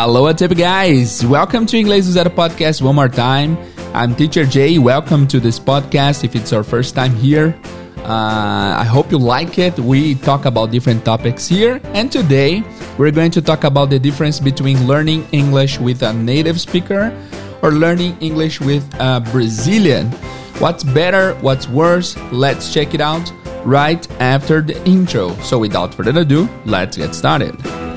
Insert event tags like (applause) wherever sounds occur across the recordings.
Hello, what's up, guys? Welcome to Inglês do Zero podcast one more time. I'm Teacher Jay. Welcome to this podcast. If it's our first time here, uh, I hope you like it. We talk about different topics here, and today we're going to talk about the difference between learning English with a native speaker or learning English with a Brazilian. What's better? What's worse? Let's check it out right after the intro. So, without further ado, let's get started.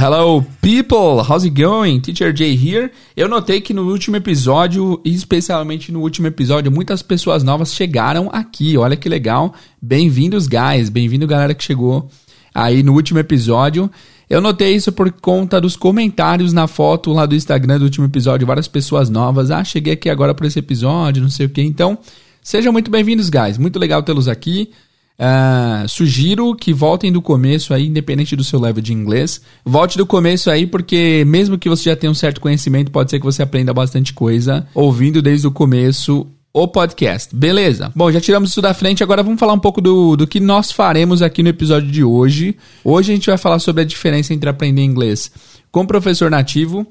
Hello people, how's it going? Teacher Jay here. Eu notei que no último episódio, especialmente no último episódio, muitas pessoas novas chegaram aqui. Olha que legal. Bem-vindos, guys. Bem-vindo, galera que chegou aí no último episódio. Eu notei isso por conta dos comentários na foto lá do Instagram do último episódio. Várias pessoas novas. Ah, cheguei aqui agora por esse episódio, não sei o que. Então, sejam muito bem-vindos, guys. Muito legal tê-los aqui. Uh, sugiro que voltem do começo aí, independente do seu level de inglês. Volte do começo aí, porque mesmo que você já tenha um certo conhecimento, pode ser que você aprenda bastante coisa ouvindo desde o começo o podcast. Beleza? Bom, já tiramos isso da frente, agora vamos falar um pouco do, do que nós faremos aqui no episódio de hoje. Hoje a gente vai falar sobre a diferença entre aprender inglês com professor nativo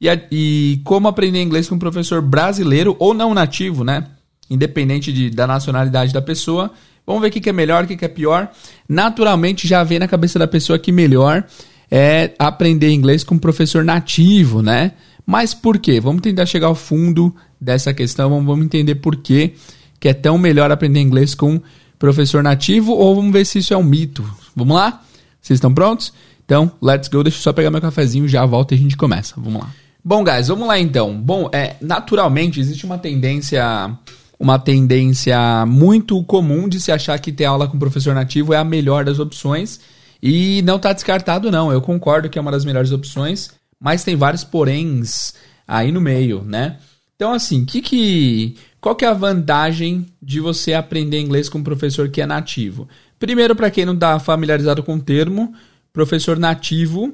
e, a, e como aprender inglês com professor brasileiro ou não nativo, né? Independente de, da nacionalidade da pessoa Vamos ver o que é melhor, o que é pior. Naturalmente já vem na cabeça da pessoa que melhor é aprender inglês com um professor nativo, né? Mas por quê? Vamos tentar chegar ao fundo dessa questão, vamos entender por quê que é tão melhor aprender inglês com professor nativo ou vamos ver se isso é um mito. Vamos lá? Vocês estão prontos? Então, let's go. Deixa eu só pegar meu cafezinho, já volto e a gente começa. Vamos lá. Bom, guys, vamos lá então. Bom, é, naturalmente existe uma tendência uma tendência muito comum de se achar que ter aula com professor nativo é a melhor das opções. E não está descartado, não. Eu concordo que é uma das melhores opções, mas tem vários poréns aí no meio, né? Então, assim, que que, qual que é a vantagem de você aprender inglês com um professor que é nativo? Primeiro, para quem não está familiarizado com o termo, professor nativo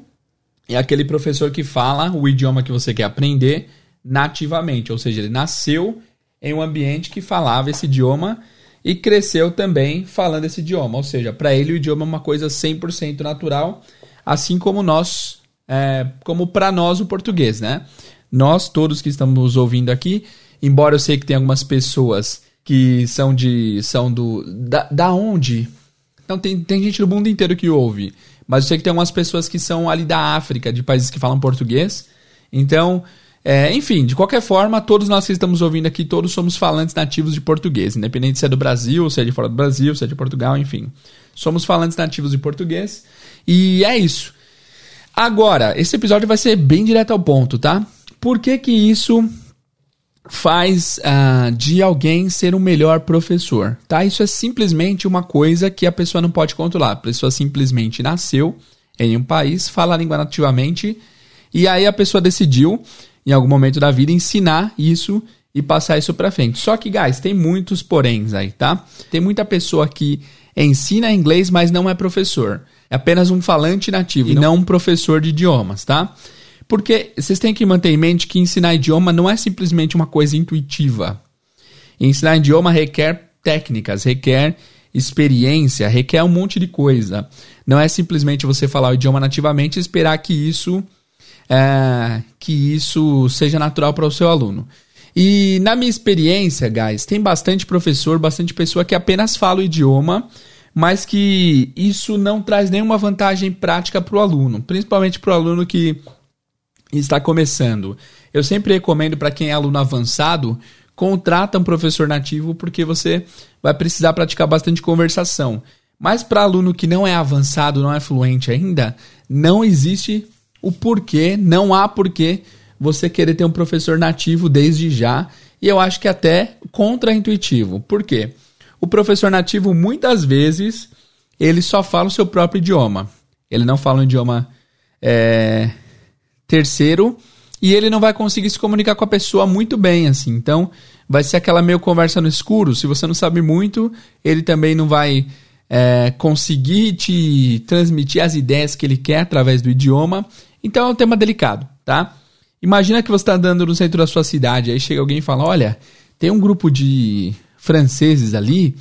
é aquele professor que fala o idioma que você quer aprender nativamente, ou seja, ele nasceu em um ambiente que falava esse idioma e cresceu também falando esse idioma. Ou seja, para ele o idioma é uma coisa 100% natural, assim como nós, é, como para nós o português, né? Nós, todos que estamos ouvindo aqui, embora eu sei que tem algumas pessoas que são de. são do. da, da onde? Então tem, tem gente do mundo inteiro que ouve. Mas eu sei que tem algumas pessoas que são ali da África, de países que falam português. Então, é, enfim, de qualquer forma, todos nós que estamos ouvindo aqui, todos somos falantes nativos de português, independente se é do Brasil, se é de fora do Brasil, se é de Portugal, enfim. Somos falantes nativos de português. E é isso. Agora, esse episódio vai ser bem direto ao ponto, tá? Por que que isso faz uh, de alguém ser um melhor professor, tá? Isso é simplesmente uma coisa que a pessoa não pode controlar. A pessoa simplesmente nasceu em um país, fala a língua nativamente, e aí a pessoa decidiu em algum momento da vida, ensinar isso e passar isso para frente. Só que, guys, tem muitos poréns aí, tá? Tem muita pessoa que ensina inglês, mas não é professor. É apenas um falante nativo e não um professor de idiomas, tá? Porque vocês têm que manter em mente que ensinar idioma não é simplesmente uma coisa intuitiva. Ensinar idioma requer técnicas, requer experiência, requer um monte de coisa. Não é simplesmente você falar o idioma nativamente e esperar que isso é, que isso seja natural para o seu aluno. E na minha experiência, guys, tem bastante professor, bastante pessoa que apenas fala o idioma, mas que isso não traz nenhuma vantagem prática para o aluno, principalmente para o aluno que está começando. Eu sempre recomendo para quem é aluno avançado, contrata um professor nativo porque você vai precisar praticar bastante conversação. Mas para aluno que não é avançado, não é fluente ainda, não existe o porquê, não há porquê você querer ter um professor nativo desde já, e eu acho que até contra-intuitivo. Por quê? O professor nativo, muitas vezes, ele só fala o seu próprio idioma. Ele não fala um idioma é, terceiro e ele não vai conseguir se comunicar com a pessoa muito bem, assim. Então, vai ser aquela meio conversa no escuro. Se você não sabe muito, ele também não vai é, conseguir te transmitir as ideias que ele quer através do idioma então é um tema delicado, tá? Imagina que você está andando no centro da sua cidade, aí chega alguém e fala: Olha, tem um grupo de franceses ali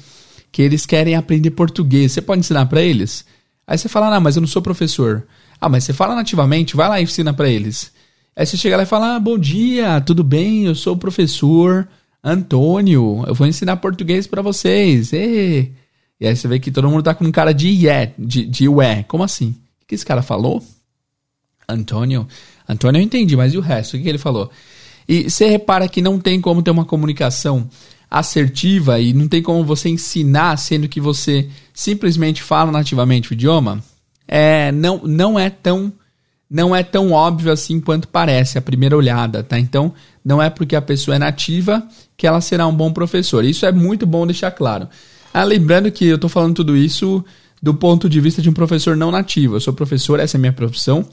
que eles querem aprender português. Você pode ensinar para eles? Aí você fala, não, mas eu não sou professor. Ah, mas você fala nativamente, vai lá e ensina para eles. Aí você chega lá e fala, ah, bom dia, tudo bem? Eu sou o professor Antônio, eu vou ensinar português para vocês. E... e aí você vê que todo mundo tá com cara de yeah, de, de ué. Como assim? O que esse cara falou? Antônio? Antônio eu entendi, mas e o resto? O que ele falou? E você repara que não tem como ter uma comunicação assertiva e não tem como você ensinar sendo que você simplesmente fala nativamente o idioma, é, não, não é tão não é tão óbvio assim quanto parece à primeira olhada, tá? Então, não é porque a pessoa é nativa que ela será um bom professor. Isso é muito bom deixar claro. Ah, lembrando que eu estou falando tudo isso do ponto de vista de um professor não nativo. Eu sou professor, essa é a minha profissão.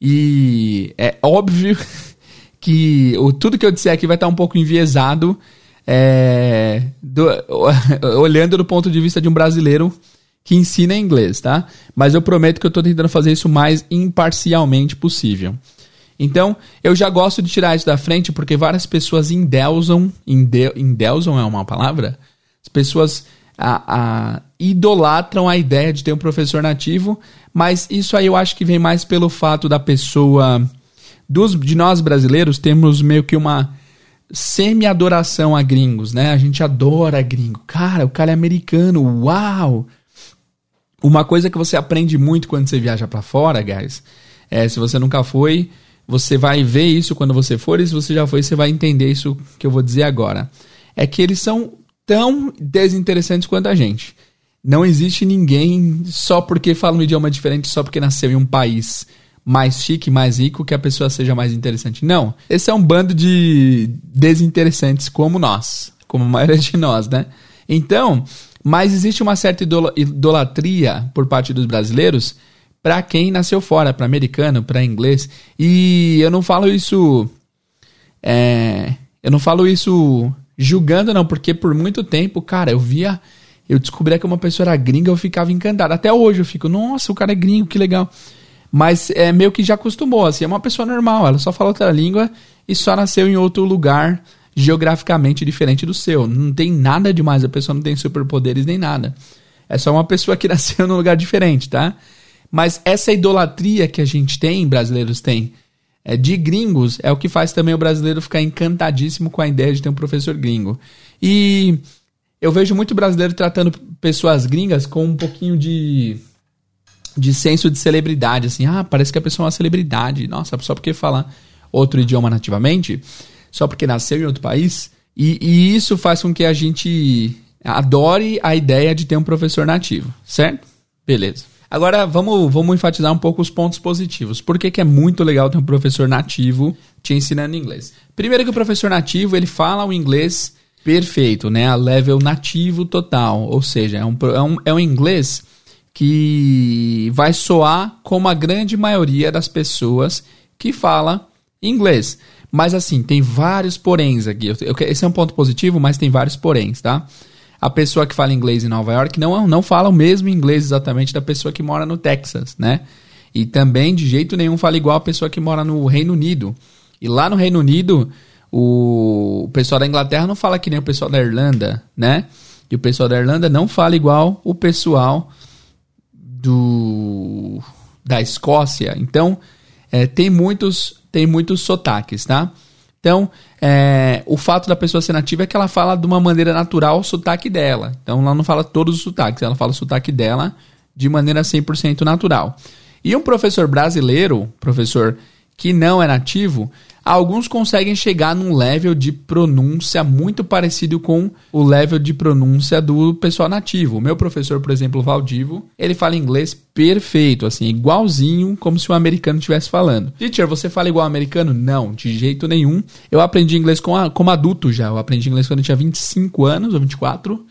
E é óbvio (laughs) que o, tudo que eu disser aqui vai estar um pouco enviesado é, do, (laughs) olhando do ponto de vista de um brasileiro que ensina inglês, tá? Mas eu prometo que eu estou tentando fazer isso mais imparcialmente possível. Então, eu já gosto de tirar isso da frente porque várias pessoas endeusam, ende, endeusam é uma palavra? As pessoas a, a, idolatram a ideia de ter um professor nativo, mas isso aí eu acho que vem mais pelo fato da pessoa, dos, de nós brasileiros, temos meio que uma semi-adoração a gringos, né? A gente adora gringo. Cara, o cara é americano, uau! Uma coisa que você aprende muito quando você viaja para fora, guys, é se você nunca foi, você vai ver isso quando você for, e se você já foi, você vai entender isso que eu vou dizer agora. É que eles são tão desinteressantes quanto a gente. Não existe ninguém só porque fala um idioma diferente, só porque nasceu em um país mais chique, mais rico, que a pessoa seja mais interessante. Não. Esse é um bando de desinteressantes como nós, como a maioria de nós, né? Então, mas existe uma certa idolatria por parte dos brasileiros para quem nasceu fora, para americano, para inglês. E eu não falo isso. É, eu não falo isso julgando, não, porque por muito tempo, cara, eu via. Eu descobria que uma pessoa era gringa, eu ficava encantado. Até hoje eu fico, nossa, o cara é gringo, que legal. Mas é meio que já acostumou, assim, é uma pessoa normal, ela só fala outra língua e só nasceu em outro lugar geograficamente diferente do seu. Não tem nada demais, a pessoa não tem superpoderes nem nada. É só uma pessoa que (laughs) nasceu num lugar diferente, tá? Mas essa idolatria que a gente tem, brasileiros têm, é, de gringos, é o que faz também o brasileiro ficar encantadíssimo com a ideia de ter um professor gringo. E eu vejo muito brasileiro tratando pessoas gringas com um pouquinho de de senso de celebridade, assim, ah, parece que a pessoa é uma celebridade, nossa, só porque fala outro idioma nativamente, só porque nasceu em outro país, e, e isso faz com que a gente adore a ideia de ter um professor nativo, certo? Beleza. Agora vamos, vamos enfatizar um pouco os pontos positivos. Por que, que é muito legal ter um professor nativo te ensinando inglês? Primeiro que o professor nativo ele fala o inglês perfeito, né? A level nativo total, ou seja, é um, é um, é um inglês que vai soar como a grande maioria das pessoas que fala inglês. Mas assim, tem vários poréns aqui. Esse é um ponto positivo, mas tem vários poréns, tá? A pessoa que fala inglês em Nova York não, não fala o mesmo inglês exatamente da pessoa que mora no Texas, né? E também, de jeito nenhum, fala igual a pessoa que mora no Reino Unido. E lá no Reino Unido, o, pessoal da Inglaterra não fala que nem o pessoal da Irlanda, né? E o pessoal da Irlanda não fala igual o pessoal do da Escócia. Então, é, tem muitos tem muitos sotaques, tá? Então, é, o fato da pessoa ser nativa é que ela fala de uma maneira natural o sotaque dela. Então, ela não fala todos os sotaques, ela fala o sotaque dela de maneira 100% natural. E um professor brasileiro, professor que não é nativo, Alguns conseguem chegar num level de pronúncia muito parecido com o level de pronúncia do pessoal nativo. O meu professor, por exemplo, Valdivo, ele fala inglês perfeito, assim, igualzinho como se um americano estivesse falando. Teacher, você fala igual americano? Não, de jeito nenhum. Eu aprendi inglês com a, como adulto já. Eu aprendi inglês quando eu tinha 25 anos ou 24.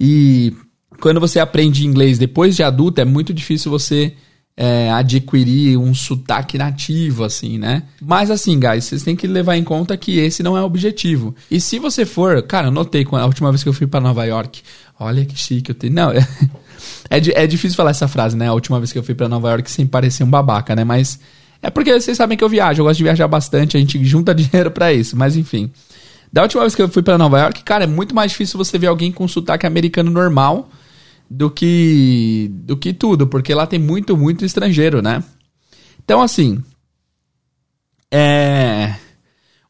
E quando você aprende inglês depois de adulto, é muito difícil você é, adquirir um sotaque nativo, assim, né? Mas assim, guys, vocês têm que levar em conta que esse não é o objetivo. E se você for, cara, eu notei a última vez que eu fui para Nova York, olha que chique eu tenho. Não, (laughs) é, é, difícil falar essa frase, né? A última vez que eu fui para Nova York sem parecer um babaca, né? Mas é porque vocês sabem que eu viajo, eu gosto de viajar bastante, a gente junta (laughs) dinheiro para isso, mas enfim. Da última vez que eu fui para Nova York, cara, é muito mais difícil você ver alguém com sotaque americano normal do que do que tudo, porque lá tem muito, muito estrangeiro, né? Então, assim, é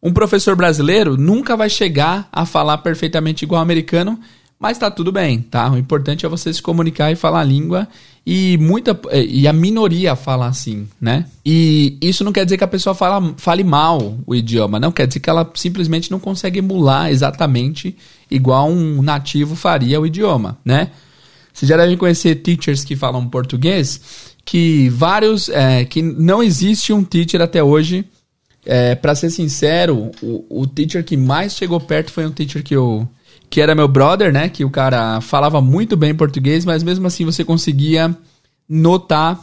um professor brasileiro nunca vai chegar a falar perfeitamente igual americano, mas tá tudo bem, tá? O importante é você se comunicar e falar a língua e muita e a minoria fala assim, né? E isso não quer dizer que a pessoa fala, fale mal o idioma, não quer dizer que ela simplesmente não consegue emular exatamente igual um nativo faria o idioma, né? Vocês já devem conhecer teachers que falam português, que vários, é, que não existe um teacher até hoje. É, para ser sincero, o, o teacher que mais chegou perto foi um teacher que eu que era meu brother, né? Que o cara falava muito bem português, mas mesmo assim você conseguia notar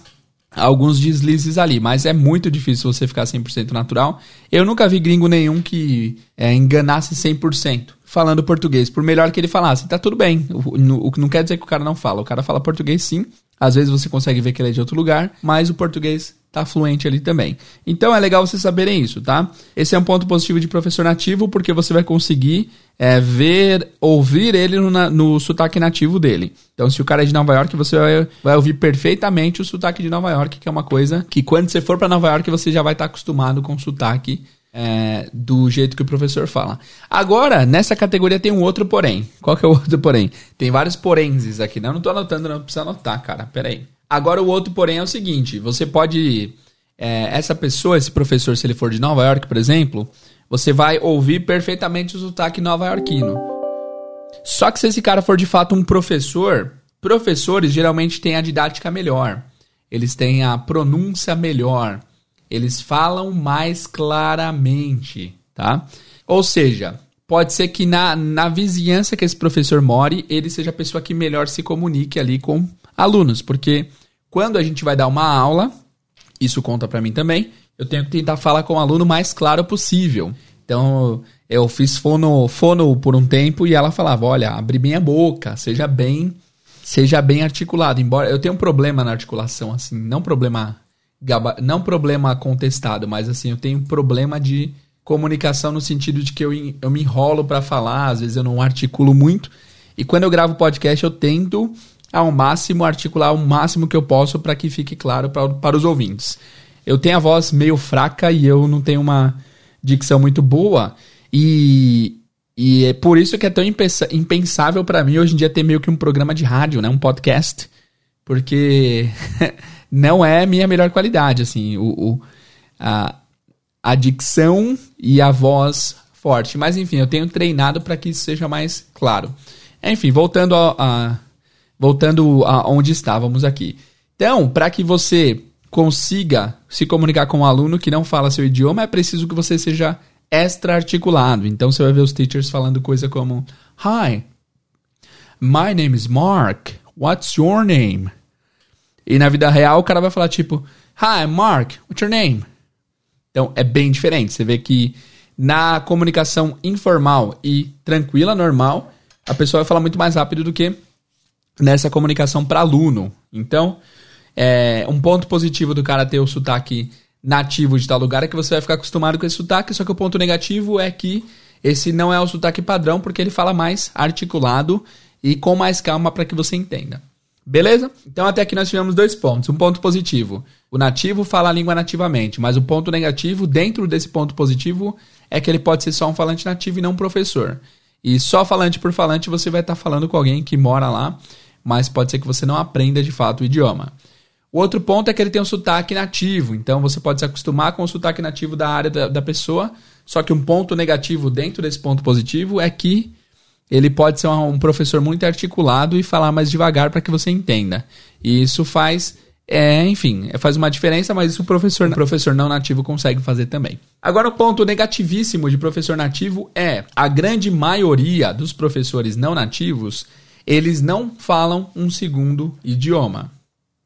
alguns deslizes ali. Mas é muito difícil você ficar 100% natural. Eu nunca vi gringo nenhum que é, enganasse 100% falando português. Por melhor que ele falasse, tá tudo bem. O, o, não quer dizer que o cara não fala. O cara fala português sim. Às vezes você consegue ver que ele é de outro lugar, mas o português tá fluente ali também. Então é legal vocês saberem isso, tá? Esse é um ponto positivo de professor nativo, porque você vai conseguir é, ver, ouvir ele no, no, sotaque nativo dele. Então, se o cara é de Nova York, você vai, vai, ouvir perfeitamente o sotaque de Nova York, que é uma coisa que quando você for para Nova York, você já vai estar tá acostumado com o sotaque é, do jeito que o professor fala. Agora, nessa categoria tem um outro porém. Qual que é o outro porém? Tem vários poréns aqui, né? Eu não tô anotando, não precisa anotar, cara. Pera aí. Agora o outro, porém, é o seguinte: você pode. É, essa pessoa, esse professor, se ele for de Nova York, por exemplo, você vai ouvir perfeitamente o sotaque nova-iorquino. Só que se esse cara for de fato um professor, professores geralmente têm a didática melhor. Eles têm a pronúncia melhor. Eles falam mais claramente, tá? Ou seja, pode ser que na, na vizinhança que esse professor more, ele seja a pessoa que melhor se comunique ali com alunos, porque quando a gente vai dar uma aula, isso conta para mim também, eu tenho que tentar falar com o aluno o mais claro possível. Então, eu fiz fono, fono por um tempo e ela falava: "Olha, abre bem a boca, seja bem, seja bem articulado". Embora eu tenha um problema na articulação assim, não problema não problema contestado, mas assim, eu tenho problema de comunicação no sentido de que eu, eu me enrolo para falar, às vezes eu não articulo muito. E quando eu gravo podcast, eu tento ao máximo, articular o máximo que eu posso para que fique claro pra, para os ouvintes. Eu tenho a voz meio fraca e eu não tenho uma dicção muito boa e, e é por isso que é tão impensável para mim hoje em dia ter meio que um programa de rádio, né, um podcast, porque (laughs) não é minha melhor qualidade, assim, o, o a, a dicção e a voz forte. Mas enfim, eu tenho treinado para que isso seja mais claro. Enfim, voltando a, a voltando a onde estávamos aqui. Então, para que você consiga se comunicar com um aluno que não fala seu idioma, é preciso que você seja extra articulado. Então você vai ver os teachers falando coisa como Hi, my name is Mark. What's your name? E na vida real o cara vai falar tipo Hi, Mark. What's your name? Então é bem diferente. Você vê que na comunicação informal e tranquila, normal, a pessoa vai falar muito mais rápido do que nessa comunicação para aluno. Então, é, um ponto positivo do cara ter o sotaque nativo de tal lugar é que você vai ficar acostumado com esse sotaque, só que o ponto negativo é que esse não é o sotaque padrão, porque ele fala mais articulado e com mais calma para que você entenda. Beleza? Então até aqui nós tivemos dois pontos. Um ponto positivo. O nativo fala a língua nativamente, mas o ponto negativo, dentro desse ponto positivo, é que ele pode ser só um falante nativo e não um professor. E só falante por falante você vai estar tá falando com alguém que mora lá mas pode ser que você não aprenda de fato o idioma. O outro ponto é que ele tem um sotaque nativo, então você pode se acostumar com o sotaque nativo da área da, da pessoa, só que um ponto negativo dentro desse ponto positivo é que ele pode ser um, professor muito articulado e falar mais devagar para que você entenda. E isso faz, é, enfim, faz uma diferença, mas isso o professor, o professor não nativo consegue fazer também. Agora, o ponto negativíssimo de professor nativo é a grande maioria dos professores não nativos eles não falam um segundo idioma,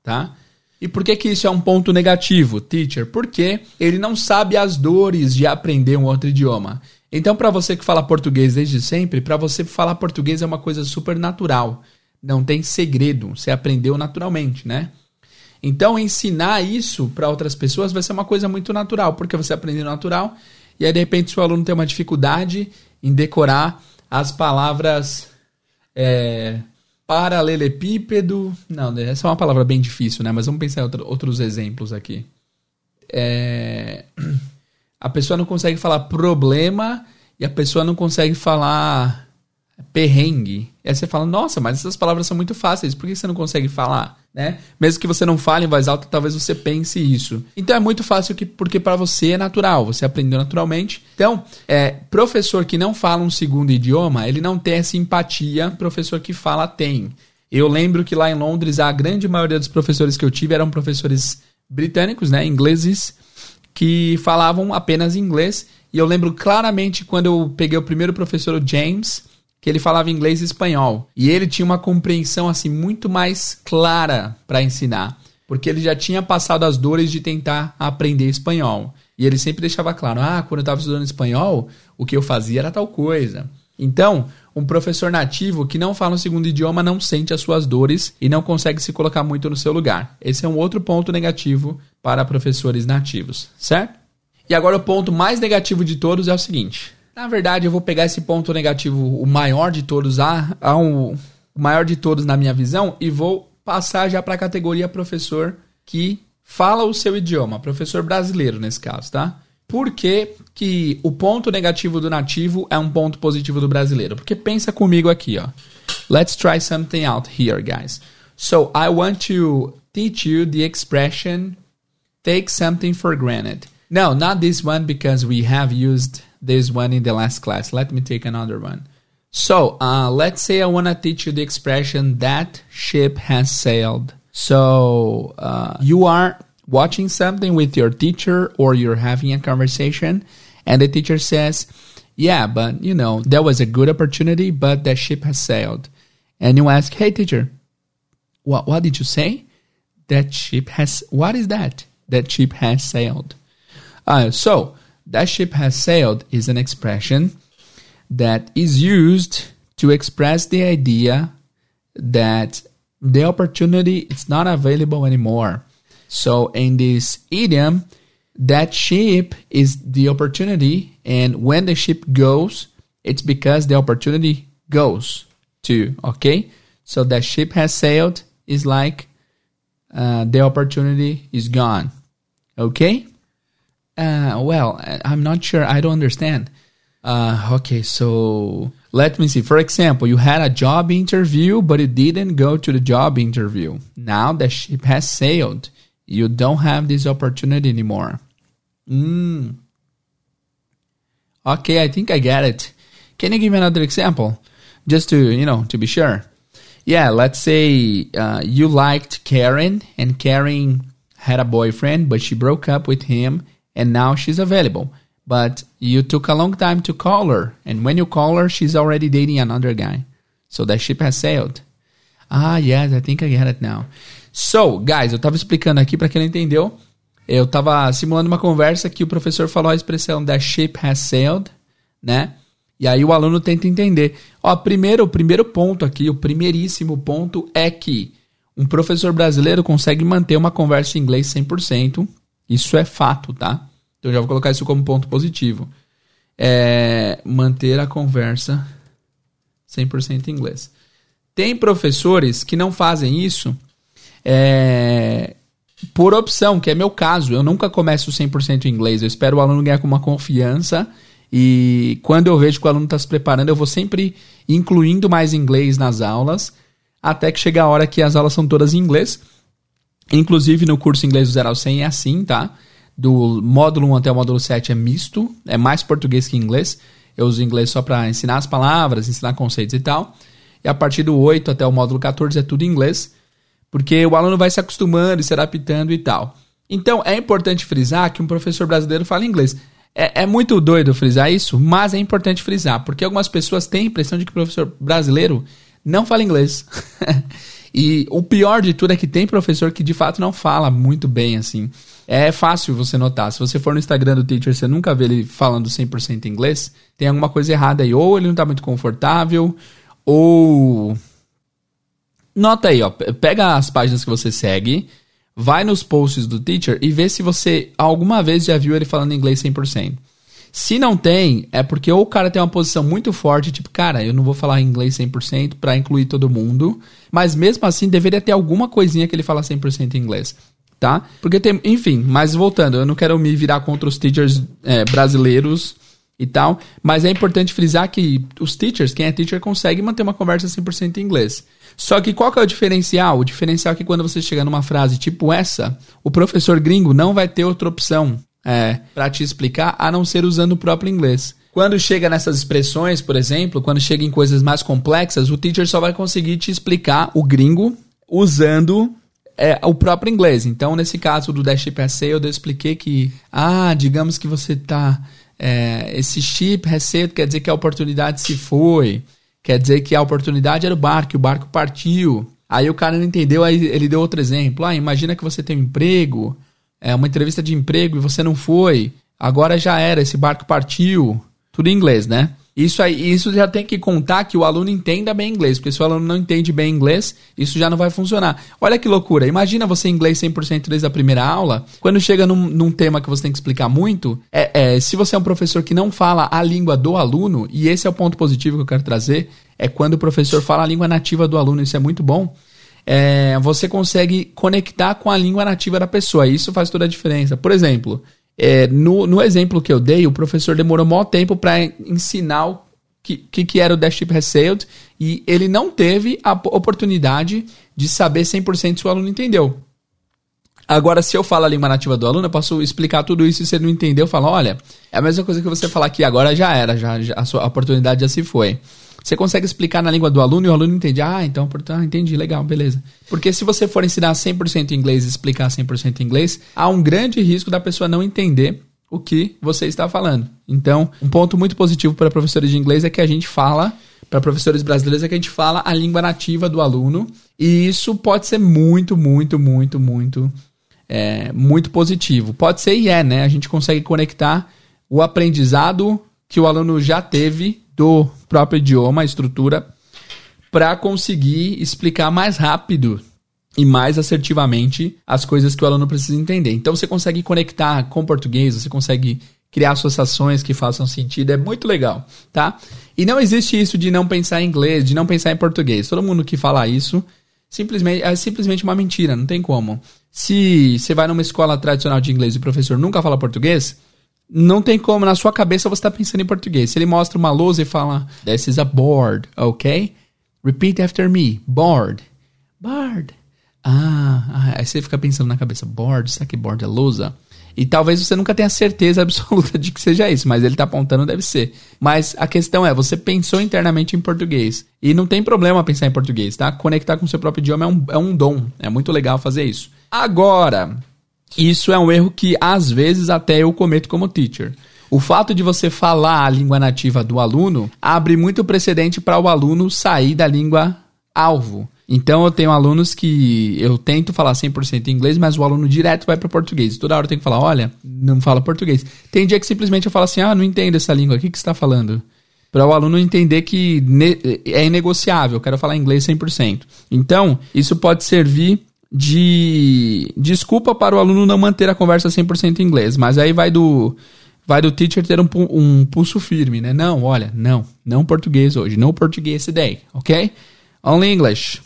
tá? E por que, que isso é um ponto negativo, teacher? Porque ele não sabe as dores de aprender um outro idioma. Então, para você que fala português desde sempre, para você falar português é uma coisa super natural. Não tem segredo, você aprendeu naturalmente, né? Então, ensinar isso para outras pessoas vai ser uma coisa muito natural, porque você aprendeu natural e aí de repente seu aluno tem uma dificuldade em decorar as palavras é, paralelepípedo. Não, essa é uma palavra bem difícil, né? Mas vamos pensar em outro, outros exemplos aqui. É, a pessoa não consegue falar problema e a pessoa não consegue falar perrengue. E aí você fala, nossa, mas essas palavras são muito fáceis, por que você não consegue falar? Né? Mesmo que você não fale em voz alta, talvez você pense isso. Então é muito fácil que, porque para você é natural, você aprendeu naturalmente. Então, é, professor que não fala um segundo idioma, ele não tem essa empatia, professor que fala tem. Eu lembro que lá em Londres, a grande maioria dos professores que eu tive eram professores britânicos, né, ingleses, que falavam apenas inglês. E eu lembro claramente quando eu peguei o primeiro professor, o James, que ele falava inglês e espanhol. E ele tinha uma compreensão assim muito mais clara para ensinar, porque ele já tinha passado as dores de tentar aprender espanhol. E ele sempre deixava claro: "Ah, quando eu estava estudando espanhol, o que eu fazia era tal coisa". Então, um professor nativo que não fala um segundo idioma não sente as suas dores e não consegue se colocar muito no seu lugar. Esse é um outro ponto negativo para professores nativos, certo? E agora o ponto mais negativo de todos é o seguinte: na verdade, eu vou pegar esse ponto negativo, o maior de todos, a, a um, o maior de todos na minha visão, e vou passar já para a categoria professor que fala o seu idioma, professor brasileiro nesse caso, tá? Por que, que o ponto negativo do nativo é um ponto positivo do brasileiro? Porque pensa comigo aqui, ó. Let's try something out here, guys. So, I want to teach you the expression take something for granted. No, not this one because we have used this one in the last class. Let me take another one. So, uh, let's say I want to teach you the expression that ship has sailed. So, uh, you are watching something with your teacher or you're having a conversation and the teacher says, yeah, but you know, that was a good opportunity, but that ship has sailed. And you ask, hey, teacher, what, what did you say? That ship has, what is that? That ship has sailed. Uh, so, that ship has sailed is an expression that is used to express the idea that the opportunity is not available anymore. So in this idiom, that ship is the opportunity, and when the ship goes, it's because the opportunity goes too. Okay, so that ship has sailed is like uh, the opportunity is gone. Okay. Uh, well, I'm not sure. I don't understand. Uh, okay, so let me see. For example, you had a job interview, but you didn't go to the job interview. Now the ship has sailed. You don't have this opportunity anymore. Mm. Okay, I think I get it. Can you give me another example? Just to, you know, to be sure. Yeah, let's say uh, you liked Karen and Karen had a boyfriend, but she broke up with him and now she's available. But you took a long time to call her, and when you call her, she's already dating another guy. So that ship has sailed. Ah, yes, I think I get it now. So, guys, eu estava explicando aqui para quem não entendeu. Eu estava simulando uma conversa que o professor falou a expressão that ship has sailed, né? E aí o aluno tenta entender. Ó, primeiro, o primeiro ponto aqui, o primeiríssimo ponto é que um professor brasileiro consegue manter uma conversa em inglês 100%, isso é fato, tá? Então já vou colocar isso como ponto positivo. É manter a conversa 100% em inglês. Tem professores que não fazem isso é, por opção, que é meu caso. Eu nunca começo 100% em inglês. Eu espero o aluno ganhar com uma confiança. E quando eu vejo que o aluno está se preparando, eu vou sempre incluindo mais inglês nas aulas, até que chega a hora que as aulas são todas em inglês. Inclusive no curso Inglês do 0 ao 100 é assim, tá? Do módulo 1 até o módulo 7 é misto, é mais português que inglês. Eu uso inglês só para ensinar as palavras, ensinar conceitos e tal. E a partir do 8 até o módulo 14 é tudo em inglês, porque o aluno vai se acostumando e se adaptando e tal. Então é importante frisar que um professor brasileiro fala inglês. É, é, muito doido frisar isso, mas é importante frisar, porque algumas pessoas têm a impressão de que o professor brasileiro não fala inglês. (laughs) E o pior de tudo é que tem professor que de fato não fala muito bem, assim. É fácil você notar. Se você for no Instagram do teacher, você nunca vê ele falando 100% inglês, tem alguma coisa errada aí. Ou ele não tá muito confortável, ou. Nota aí, ó. Pega as páginas que você segue, vai nos posts do teacher e vê se você alguma vez já viu ele falando inglês 100%. Se não tem, é porque ou o cara tem uma posição muito forte, tipo, cara, eu não vou falar inglês 100% para incluir todo mundo, mas mesmo assim deveria ter alguma coisinha que ele fala 100% em inglês, tá? Porque tem, enfim, mas voltando, eu não quero me virar contra os teachers é, brasileiros e tal, mas é importante frisar que os teachers, quem é teacher, consegue manter uma conversa 100% em inglês. Só que qual que é o diferencial? O diferencial é que quando você chega numa frase tipo essa, o professor gringo não vai ter outra opção é, para te explicar a não ser usando o próprio inglês. Quando chega nessas expressões, por exemplo, quando chega em coisas mais complexas, o teacher só vai conseguir te explicar o gringo usando é, o próprio inglês. Então, nesse caso do Dash Essay, eu expliquei que, ah, digamos que você tá. É, esse chip receito quer dizer que a oportunidade se foi. Quer dizer que a oportunidade era o barco, o barco partiu. Aí o cara não entendeu, aí ele deu outro exemplo. Ah, imagina que você tem um emprego, é uma entrevista de emprego e você não foi, agora já era, esse barco partiu. Tudo em inglês, né? Isso aí, isso já tem que contar que o aluno entenda bem inglês, porque se o aluno não entende bem inglês, isso já não vai funcionar. Olha que loucura, imagina você em inglês 100% desde a primeira aula, quando chega num, num, tema que você tem que explicar muito, é, é, se você é um professor que não fala a língua do aluno, e esse é o ponto positivo que eu quero trazer, é quando o professor fala a língua nativa do aluno, isso é muito bom é, você consegue conectar com a língua nativa da pessoa. Isso faz toda a diferença. Por exemplo, é, no, no exemplo que eu dei, o professor demorou maior tempo para ensinar o que, que, que, era o Dash Chip Resailed e ele não teve a oportunidade de saber 100% se o aluno entendeu. Agora, se eu falo a língua nativa do aluno, eu posso explicar tudo isso e se ele não entendeu, eu falo, olha, é a mesma coisa que você falar que agora já era, já, já a sua oportunidade já se foi. Você consegue explicar na língua do aluno e o aluno entende. Ah, então, ah, entendi, legal, beleza. Porque se você for ensinar 100% inglês e explicar 100% inglês, há um grande risco da pessoa não entender o que você está falando. Então, um ponto muito positivo para professores de inglês é que a gente fala, para professores brasileiros, é que a gente fala a língua nativa do aluno. E isso pode ser muito, muito, muito, muito, é, muito positivo. Pode ser e é, né? A gente consegue conectar o aprendizado que o aluno já teve do próprio idioma, a estrutura, para conseguir explicar mais rápido e mais assertivamente as coisas que o aluno precisa entender. Então você consegue conectar com português, você consegue criar associações que façam sentido, é muito legal, tá? E não existe isso de não pensar em inglês, de não pensar em português. Todo mundo que fala isso simplesmente é simplesmente uma mentira, não tem como. Se você vai numa escola tradicional de inglês e o professor nunca fala português, não tem como, na sua cabeça você está pensando em português. Se ele mostra uma lousa e fala, This is a board, ok? Repeat after me, board. Board. Ah, ah, aí você fica pensando na cabeça, board, será que board é lousa? E talvez você nunca tenha certeza (laughs) absoluta de que seja isso, mas ele está apontando, deve ser. Mas a questão é, você pensou internamente em português. E não tem problema pensar em português, tá? Conectar com o seu próprio idioma é um, é um dom. É muito legal fazer isso. Agora, isso é um erro que às vezes até eu cometo como teacher. O fato de você falar a língua nativa do aluno abre muito precedente para o aluno sair da língua alvo. Então eu tenho alunos que eu tento falar 100% em inglês, mas o aluno direto vai para português. Toda hora eu tenho que falar, olha, não fala português. Tem dia que simplesmente eu falo assim, ah, não entendo essa língua, o que, que você está falando? Para o aluno entender que é inegociável, eu quero falar inglês 100%. Então, isso pode servir de desculpa para o aluno não manter a conversa 100% em inglês, mas aí vai do vai do teacher ter um, um pulso firme, né? Não, olha, não, não português hoje, não português today, ok? Only English.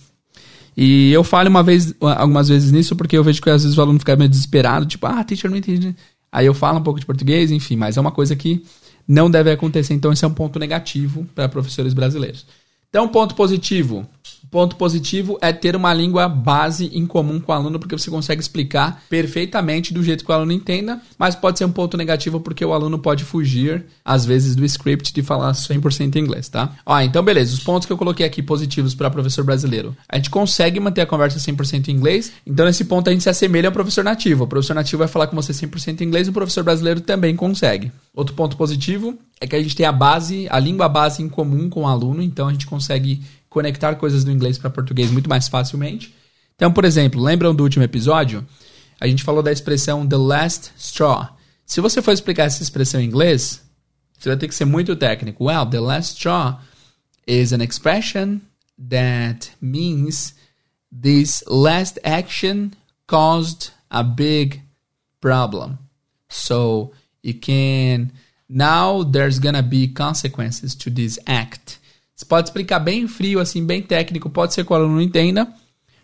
E eu falo uma vez, algumas vezes nisso porque eu vejo que às vezes o aluno fica meio desesperado, tipo, ah, teacher não entende. Aí eu falo um pouco de português, enfim, mas é uma coisa que não deve acontecer, então esse é um ponto negativo para professores brasileiros. Então, ponto positivo, Ponto positivo é ter uma língua base em comum com o aluno, porque você consegue explicar perfeitamente do jeito que o aluno entenda, mas pode ser um ponto negativo porque o aluno pode fugir, às vezes, do script de falar 100% inglês, tá? Ó, então beleza, os pontos que eu coloquei aqui positivos para professor brasileiro. A gente consegue manter a conversa 100% em inglês, então nesse ponto a gente se assemelha ao professor nativo. O professor nativo vai falar com você 100% em inglês o professor brasileiro também consegue. Outro ponto positivo é que a gente tem a base, a língua base em comum com o aluno, então a gente consegue conectar coisas do inglês para português muito mais facilmente. Então, por exemplo, lembram do último episódio? A gente falou da expressão the last straw. Se você for explicar essa expressão em inglês, você vai ter que ser muito técnico. Well, the last straw is an expression that means this last action caused a big problem. So you can Now there's gonna be consequences to this act. Você pode explicar bem frio, assim, bem técnico. Pode ser que o aluno não entenda,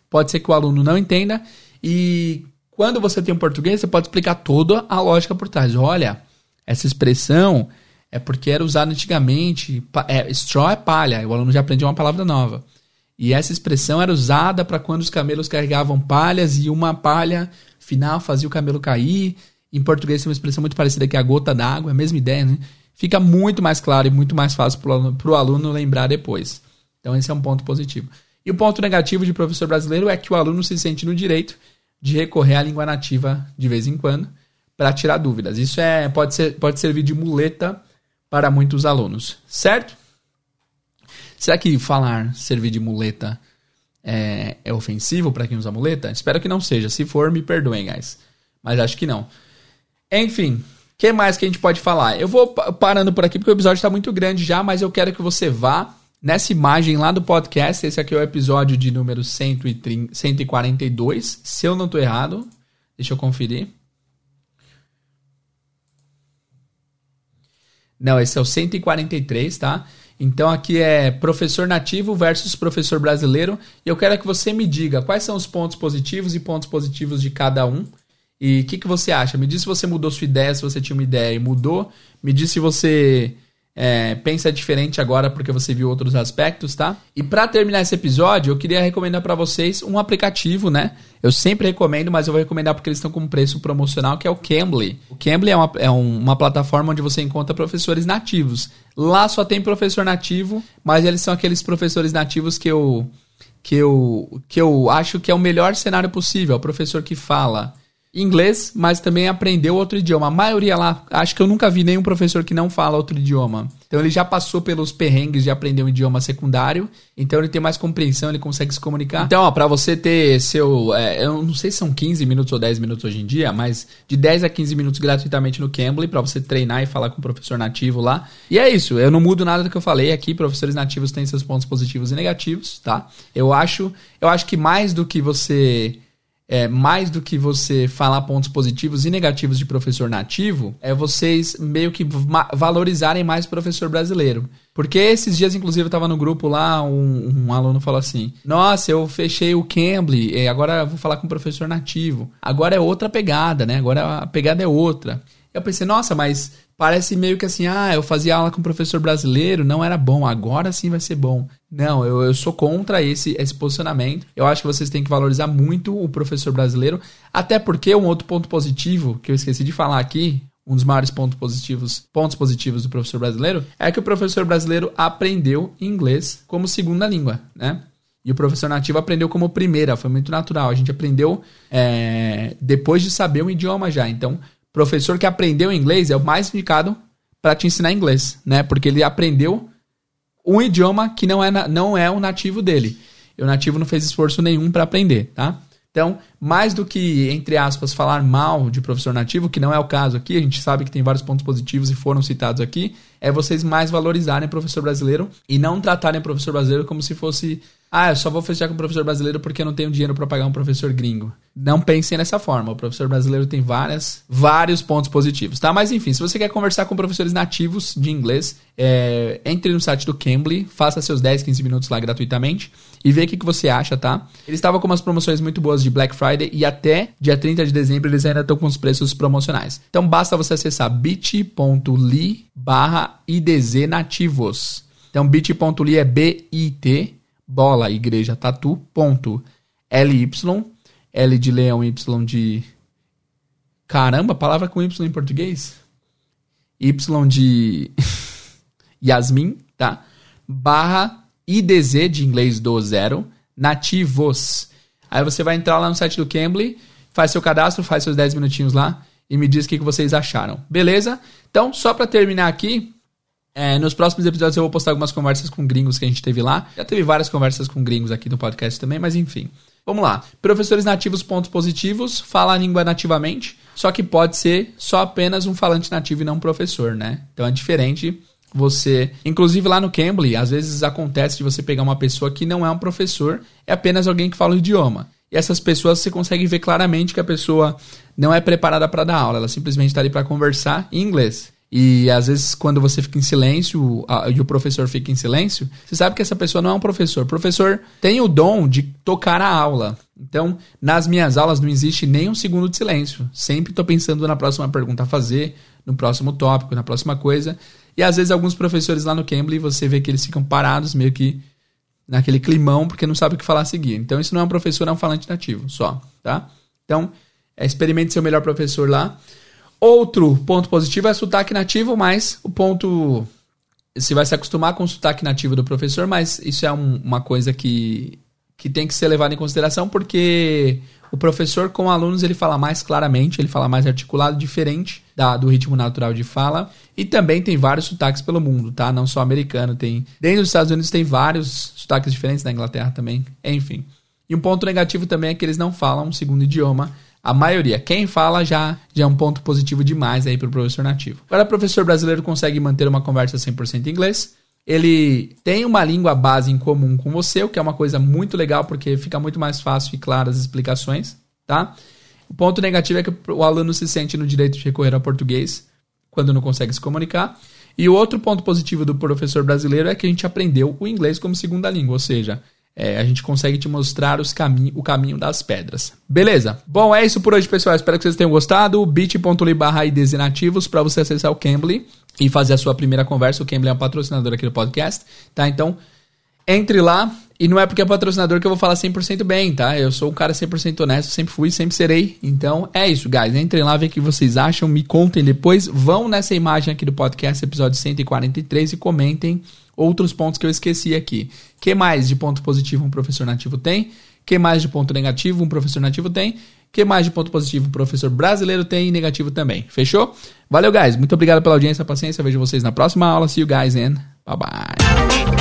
pode ser que o aluno não entenda. E quando você tem um português, você pode explicar toda a lógica por trás. Olha, essa expressão é porque era usada antigamente. É, straw é palha, o aluno já aprendeu uma palavra nova. E essa expressão era usada para quando os camelos carregavam palhas e uma palha final fazia o camelo cair. Em português tem uma expressão muito parecida que é a gota d'água, é a mesma ideia, né? Fica muito mais claro e muito mais fácil para o aluno, lembrar depois. Então esse é um ponto positivo. E o ponto negativo de professor brasileiro é que o aluno se sente no direito de recorrer à língua nativa de vez em quando para tirar dúvidas. Isso é, pode, ser, pode servir de muleta para muitos alunos, certo? Será que falar servir de muleta é, é ofensivo para quem usa muleta? Espero que não seja. Se for, me perdoem, guys. Mas acho que não. Enfim, o que mais que a gente pode falar? Eu vou parando por aqui porque o episódio está muito grande já, mas eu quero que você vá nessa imagem lá do podcast. Esse aqui é o episódio de número 130, 142. Se eu não estou errado, deixa eu conferir. Não, esse é o 143, tá? Então aqui é professor nativo versus professor brasileiro. E eu quero que você me diga quais são os pontos positivos e pontos positivos de cada um e o que, que você acha? Me diz se você mudou sua ideia, se você tinha uma ideia e mudou. Me diz se você é, pensa diferente agora porque você viu outros aspectos, tá? E para terminar esse episódio, eu queria recomendar para vocês um aplicativo, né? Eu sempre recomendo, mas eu vou recomendar porque eles estão com um preço promocional, que é o Cambly. O Cambly é uma, é uma plataforma onde você encontra professores nativos. Lá só tem professor nativo, mas eles são aqueles professores nativos que eu, que eu, que eu acho que é o melhor cenário possível. O professor que fala inglês, mas também aprendeu outro idioma. A maioria lá, acho que eu nunca vi nenhum professor que não fala outro idioma. Então ele já passou pelos perrengues de aprender um idioma secundário, então ele tem mais compreensão, ele consegue se comunicar. Então, ó, para você ter seu, é, eu não sei se são 15 minutos ou 10 minutos hoje em dia, mas de 10 a 15 minutos gratuitamente no Cambly para você treinar e falar com o professor nativo lá. E é isso, eu não mudo nada do que eu falei aqui, professores nativos têm seus pontos positivos e negativos, tá? Eu acho, eu acho que mais do que você é, mais do que você falar pontos positivos e negativos de professor nativo, é vocês meio que valorizarem mais o professor brasileiro. Porque esses dias, inclusive, eu estava no grupo lá, um, um, aluno falou assim: Nossa, eu fechei o Cambly, agora vou falar com o professor nativo. Agora é outra pegada, né? Agora a pegada é outra. Eu pensei, nossa, mas parece meio que assim, ah, eu fazia aula com um professor brasileiro, não era bom, agora sim vai ser bom. Não, eu, eu sou contra esse, esse posicionamento. Eu acho que vocês têm que valorizar muito o professor brasileiro, até porque um outro ponto positivo que eu esqueci de falar aqui, um dos maiores pontos positivos, pontos positivos do professor brasileiro é que o professor brasileiro aprendeu inglês como segunda língua, né? E o professor nativo aprendeu como primeira, foi muito natural. A gente aprendeu é, depois de saber um idioma já. Então, professor que aprendeu inglês é o mais indicado para te ensinar inglês, né? Porque ele aprendeu um idioma que não é, não é o nativo dele. E o nativo não fez esforço nenhum para aprender, tá? Então, mais do que, entre aspas, falar mal de professor nativo, que não é o caso aqui, a gente sabe que tem vários pontos positivos e foram citados aqui, é vocês mais valorizarem professor brasileiro e não tratarem o professor brasileiro como se fosse ah, eu só vou fechar com professor brasileiro porque eu não tenho dinheiro para pagar um professor gringo. Não pensem dessa forma. O professor brasileiro tem várias, vários pontos positivos, tá? Mas enfim, se você quer conversar com professores nativos de inglês, é, entre no site do Cambly, faça seus 10, 15 minutos lá gratuitamente e vê o que, que você acha, tá? Eles estavam com umas promoções muito boas de Black Friday e até dia 30 de dezembro eles ainda estão com os preços promocionais. Então basta você acessar bit.ly barra idznativos. Então bit.ly é B-I-T bola, igreja, tatu, ponto. LY, L de leão, Y de. Caramba, palavra com Y em português? Y de (laughs) Yasmin, tá? Barra IDZ de inglês do zero, nativos. Aí você vai entrar lá no site do Cambly, faz seu cadastro, faz seus 10 minutinhos lá e me diz o que, vocês acharam. Beleza? Então, só para terminar aqui, é, nos próximos episódios eu vou postar algumas conversas com gringos que a gente teve lá. Já teve várias conversas com gringos aqui no podcast também, mas enfim. Vamos lá. Professores nativos, pontos positivos, fala a língua nativamente, só que pode ser só apenas um falante nativo e não um professor, né? Então é diferente você. Inclusive lá no Cambly, às vezes acontece de você pegar uma pessoa que não é um professor, é apenas alguém que fala o idioma. E essas pessoas você consegue ver claramente que a pessoa não é preparada para dar aula, ela simplesmente está ali para conversar em inglês. E às vezes, quando você fica em silêncio a, e o professor fica em silêncio, você sabe que essa pessoa não é um professor. O professor tem o dom de tocar a aula. Então, nas minhas aulas não existe nem um segundo de silêncio. Sempre estou pensando na próxima pergunta a fazer, no próximo tópico, na próxima coisa. E às vezes, alguns professores lá no Cambly, você vê que eles ficam parados, meio que naquele climão, porque não sabe o que falar a seguir. Então, isso não é um professor, é um falante nativo só, tá? Então, é, experimente ser o melhor professor lá. Outro ponto positivo é sotaque nativo, mas o ponto. Você vai se acostumar com o sotaque nativo do professor, mas isso é um, uma coisa que, que tem que ser levada em consideração, porque o professor com alunos ele fala mais claramente, ele fala mais articulado, diferente da, do ritmo natural de fala. E também tem vários sotaques pelo mundo, tá? Não só americano, tem. Dentro dos Estados Unidos tem vários sotaques diferentes, na Inglaterra também, enfim. E um ponto negativo também é que eles não falam um segundo idioma a maioria. Quem fala já, já é um ponto positivo demais aí para o professor nativo. Agora, o professor brasileiro consegue manter uma conversa 100% em inglês. Ele tem uma língua base em comum com você, o que é uma coisa muito legal, porque fica muito mais fácil e claro as explicações, tá? O ponto negativo é que o aluno se sente no direito de recorrer ao português quando não consegue se comunicar. E o outro ponto positivo do professor brasileiro é que a gente aprendeu o inglês como segunda língua, ou seja, é, a gente consegue te mostrar os cami o caminho das pedras. Beleza? Bom, é isso por hoje, pessoal. Espero que vocês tenham gostado. bit.ly barra nativos para você acessar o Cambly e fazer a sua primeira conversa. O Cambly é um patrocinador aqui do podcast, tá? Então, entre lá. E não é porque é patrocinador que eu vou falar 100% bem, tá? Eu sou um cara 100% honesto, sempre fui, sempre serei. Então, é isso, guys. Entrem lá, ver o que vocês acham, me contem depois. Vão nessa imagem aqui do podcast, episódio 143, e comentem outros pontos que eu esqueci aqui. que mais de ponto positivo um professor nativo tem? que mais de ponto negativo um professor nativo tem? que mais de ponto positivo um professor brasileiro tem e negativo também? Fechou? Valeu, guys. Muito obrigado pela audiência, paciência. Vejo vocês na próxima aula. See you guys and bye bye.